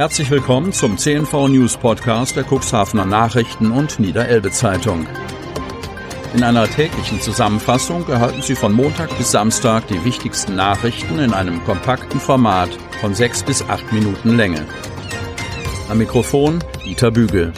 Herzlich willkommen zum CNV News Podcast der Cuxhavener Nachrichten und Niederelbe Zeitung. In einer täglichen Zusammenfassung erhalten Sie von Montag bis Samstag die wichtigsten Nachrichten in einem kompakten Format von sechs bis acht Minuten Länge. Am Mikrofon Dieter Bügel.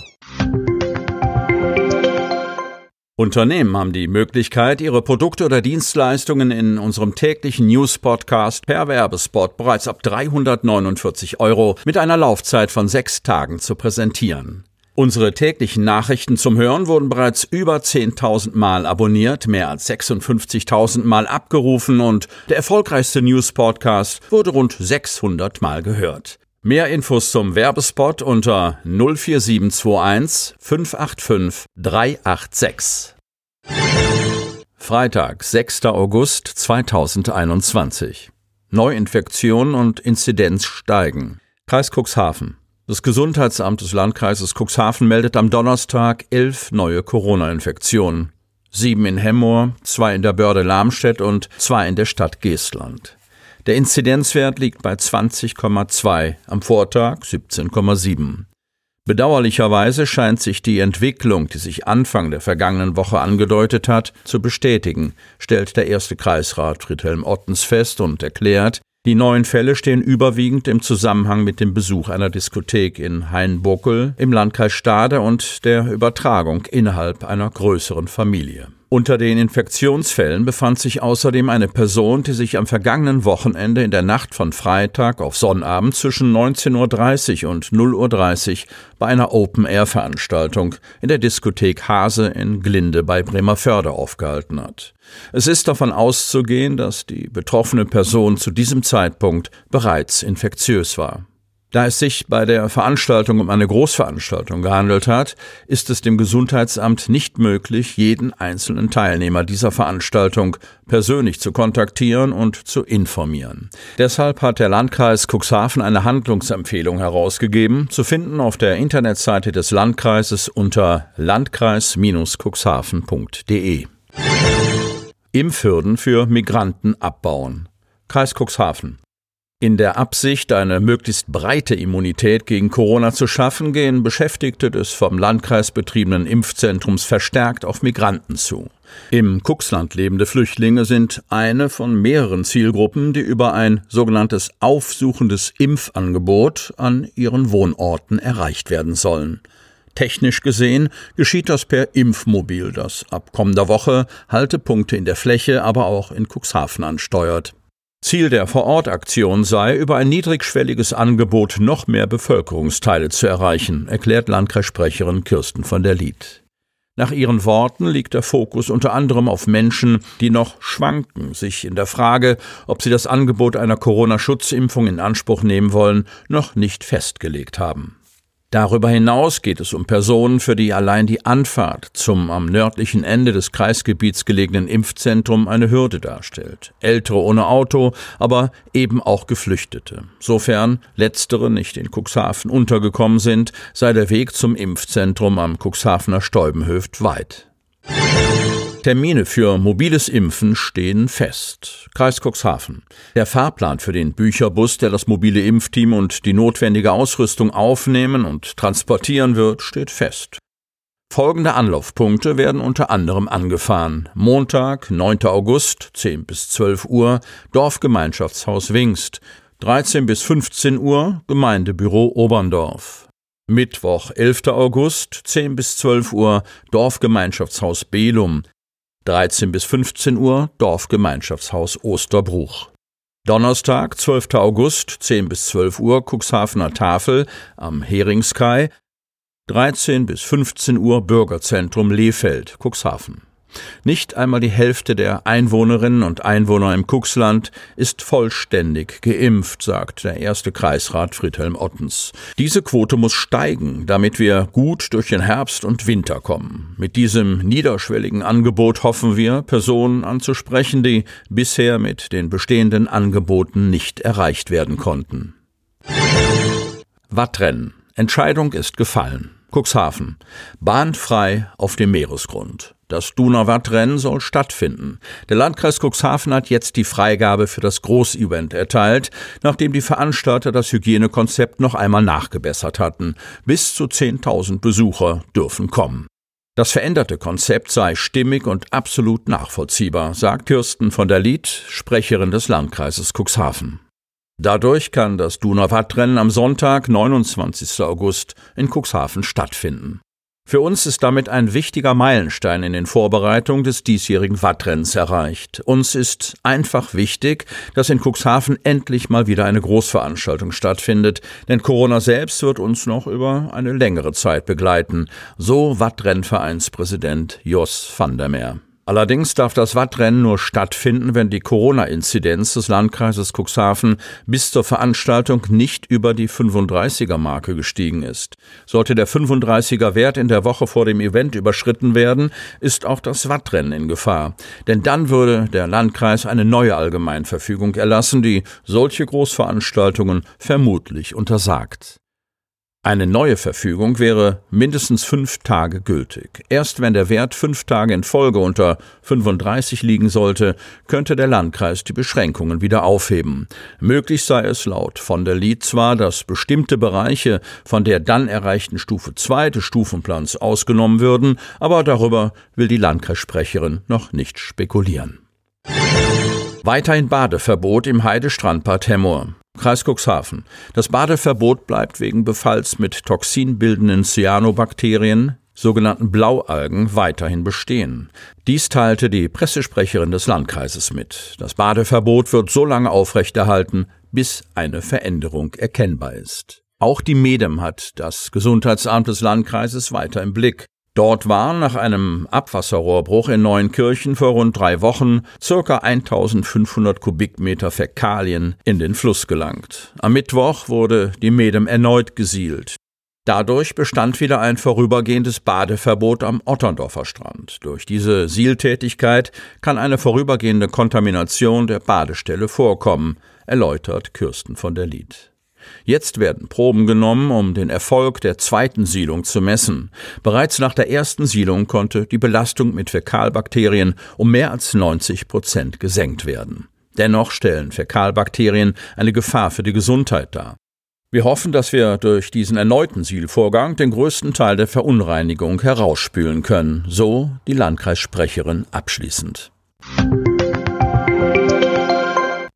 Unternehmen haben die Möglichkeit, ihre Produkte oder Dienstleistungen in unserem täglichen News-Podcast per Werbespot bereits ab 349 Euro mit einer Laufzeit von sechs Tagen zu präsentieren. Unsere täglichen Nachrichten zum Hören wurden bereits über 10.000 Mal abonniert, mehr als 56.000 Mal abgerufen und der erfolgreichste News-Podcast wurde rund 600 Mal gehört. Mehr Infos zum Werbespot unter 04721 585 386. Freitag, 6. August 2021. Neuinfektionen und Inzidenz steigen. Kreis Cuxhaven. Das Gesundheitsamt des Landkreises Cuxhaven meldet am Donnerstag elf neue Corona-Infektionen. Sieben in Hemmoor, zwei in der Börde Lamstedt und zwei in der Stadt Geestland. Der Inzidenzwert liegt bei 20,2, am Vortag 17,7. Bedauerlicherweise scheint sich die Entwicklung, die sich Anfang der vergangenen Woche angedeutet hat, zu bestätigen, stellt der erste Kreisrat Friedhelm Ottens fest und erklärt, die neuen Fälle stehen überwiegend im Zusammenhang mit dem Besuch einer Diskothek in Hainbuckel im Landkreis Stade und der Übertragung innerhalb einer größeren Familie. Unter den Infektionsfällen befand sich außerdem eine Person, die sich am vergangenen Wochenende in der Nacht von Freitag auf Sonnabend zwischen 19.30 Uhr und 0.30 Uhr bei einer Open-Air-Veranstaltung in der Diskothek Hase in Glinde bei Bremerförde aufgehalten hat. Es ist davon auszugehen, dass die betroffene Person zu diesem Zeitpunkt bereits infektiös war. Da es sich bei der Veranstaltung um eine Großveranstaltung gehandelt hat, ist es dem Gesundheitsamt nicht möglich, jeden einzelnen Teilnehmer dieser Veranstaltung persönlich zu kontaktieren und zu informieren. Deshalb hat der Landkreis Cuxhaven eine Handlungsempfehlung herausgegeben, zu finden auf der Internetseite des Landkreises unter landkreis-cuxhaven.de. Impfhürden für Migranten abbauen. Kreis Cuxhaven. In der Absicht, eine möglichst breite Immunität gegen Corona zu schaffen, gehen Beschäftigte des vom Landkreis betriebenen Impfzentrums verstärkt auf Migranten zu. Im Kuxland lebende Flüchtlinge sind eine von mehreren Zielgruppen, die über ein sogenanntes aufsuchendes Impfangebot an ihren Wohnorten erreicht werden sollen. Technisch gesehen geschieht das per Impfmobil, das ab kommender Woche Haltepunkte in der Fläche, aber auch in Cuxhaven ansteuert. Ziel der Vorortaktion sei, über ein niedrigschwelliges Angebot noch mehr Bevölkerungsteile zu erreichen, erklärt Landkreissprecherin Kirsten von der Lied. Nach ihren Worten liegt der Fokus unter anderem auf Menschen, die noch schwanken, sich in der Frage, ob sie das Angebot einer Corona-Schutzimpfung in Anspruch nehmen wollen, noch nicht festgelegt haben. Darüber hinaus geht es um Personen, für die allein die Anfahrt zum am nördlichen Ende des Kreisgebiets gelegenen Impfzentrum eine Hürde darstellt. Ältere ohne Auto, aber eben auch Geflüchtete. Sofern letztere nicht in Cuxhaven untergekommen sind, sei der Weg zum Impfzentrum am Cuxhavener Stäubenhöft weit. Termine für mobiles Impfen stehen fest. Kreis Cuxhaven. Der Fahrplan für den Bücherbus, der das mobile Impfteam und die notwendige Ausrüstung aufnehmen und transportieren wird, steht fest. Folgende Anlaufpunkte werden unter anderem angefahren. Montag, 9. August, 10 bis 12 Uhr, Dorfgemeinschaftshaus Wingst. 13 bis 15 Uhr, Gemeindebüro Oberndorf. Mittwoch, 11. August, 10 bis 12 Uhr, Dorfgemeinschaftshaus Belum. 13 bis 15 Uhr Dorfgemeinschaftshaus Osterbruch. Donnerstag, 12. August, 10 bis 12 Uhr Cuxhavener Tafel am Heringskai. 13 bis 15 Uhr Bürgerzentrum Lehfeld, Cuxhaven. Nicht einmal die Hälfte der Einwohnerinnen und Einwohner im Kuxland ist vollständig geimpft, sagt der erste Kreisrat Friedhelm Ottens. Diese Quote muss steigen, damit wir gut durch den Herbst und Winter kommen. Mit diesem niederschwelligen Angebot hoffen wir, Personen anzusprechen, die bisher mit den bestehenden Angeboten nicht erreicht werden konnten. Wattrennen. Entscheidung ist gefallen. Cuxhaven. Bahnfrei auf dem Meeresgrund. Das Donauwattrennen soll stattfinden. Der Landkreis Cuxhaven hat jetzt die Freigabe für das Großevent erteilt, nachdem die Veranstalter das Hygienekonzept noch einmal nachgebessert hatten. Bis zu 10.000 Besucher dürfen kommen. Das veränderte Konzept sei stimmig und absolut nachvollziehbar, sagt Kirsten von der Lied, Sprecherin des Landkreises Cuxhaven. Dadurch kann das Donauwattrennen am Sonntag, 29. August, in Cuxhaven stattfinden. Für uns ist damit ein wichtiger Meilenstein in den Vorbereitungen des diesjährigen Wattrenns erreicht. Uns ist einfach wichtig, dass in Cuxhaven endlich mal wieder eine Großveranstaltung stattfindet, denn Corona selbst wird uns noch über eine längere Zeit begleiten, so Wattrennvereinspräsident Jos van der Meer. Allerdings darf das Wattrennen nur stattfinden, wenn die Corona-Inzidenz des Landkreises Cuxhaven bis zur Veranstaltung nicht über die 35er-Marke gestiegen ist. Sollte der 35er-Wert in der Woche vor dem Event überschritten werden, ist auch das Wattrennen in Gefahr. Denn dann würde der Landkreis eine neue Allgemeinverfügung erlassen, die solche Großveranstaltungen vermutlich untersagt. Eine neue Verfügung wäre mindestens fünf Tage gültig. Erst wenn der Wert fünf Tage in Folge unter 35 liegen sollte, könnte der Landkreis die Beschränkungen wieder aufheben. Möglich sei es laut von der Lied zwar, dass bestimmte Bereiche von der dann erreichten Stufe 2 des Stufenplans ausgenommen würden, aber darüber will die Landkreissprecherin noch nicht spekulieren. Weiterhin Badeverbot im Heidestrandbad Hemmoor. Kreis Cuxhaven. Das Badeverbot bleibt wegen Befalls mit toxinbildenden Cyanobakterien, sogenannten Blaualgen, weiterhin bestehen. Dies teilte die Pressesprecherin des Landkreises mit. Das Badeverbot wird so lange aufrechterhalten, bis eine Veränderung erkennbar ist. Auch die Medem hat das Gesundheitsamt des Landkreises weiter im Blick. Dort waren nach einem Abwasserrohrbruch in Neuenkirchen vor rund drei Wochen circa 1500 Kubikmeter Fäkalien in den Fluss gelangt. Am Mittwoch wurde die Medem erneut gesielt. Dadurch bestand wieder ein vorübergehendes Badeverbot am Otterndorfer Strand. Durch diese Sieltätigkeit kann eine vorübergehende Kontamination der Badestelle vorkommen, erläutert Kirsten von der Lied. Jetzt werden Proben genommen, um den Erfolg der zweiten Sielung zu messen. Bereits nach der ersten Sielung konnte die Belastung mit Fäkalbakterien um mehr als 90 Prozent gesenkt werden. Dennoch stellen Fäkalbakterien eine Gefahr für die Gesundheit dar. Wir hoffen, dass wir durch diesen erneuten Sielvorgang den größten Teil der Verunreinigung herausspülen können, so die Landkreissprecherin abschließend.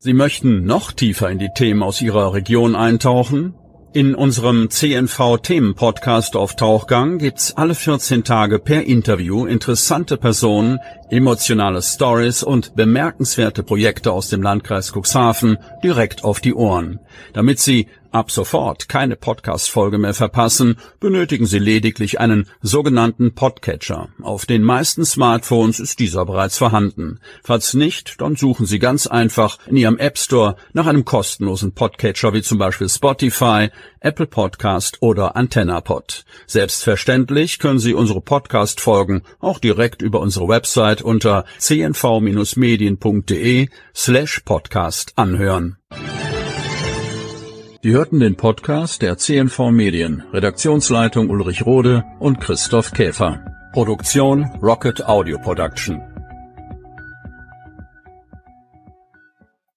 Sie möchten noch tiefer in die Themen aus Ihrer Region eintauchen? In unserem CNV-Themen-Podcast auf Tauchgang gibt's alle 14 Tage per Interview interessante Personen, emotionale Stories und bemerkenswerte Projekte aus dem Landkreis Cuxhaven direkt auf die Ohren. Damit Sie ab sofort keine Podcast-Folge mehr verpassen, benötigen Sie lediglich einen sogenannten Podcatcher. Auf den meisten Smartphones ist dieser bereits vorhanden. Falls nicht, dann suchen Sie ganz einfach in Ihrem App Store nach einem kostenlosen Podcatcher wie zum Beispiel Spotify, Apple Podcast oder AntennaPod. Selbstverständlich können Sie unsere Podcast-Folgen auch direkt über unsere Website unter cnv-medien.de slash podcast anhören. Sie hörten den Podcast der CNV Medien, Redaktionsleitung Ulrich Rode und Christoph Käfer. Produktion Rocket Audio Production.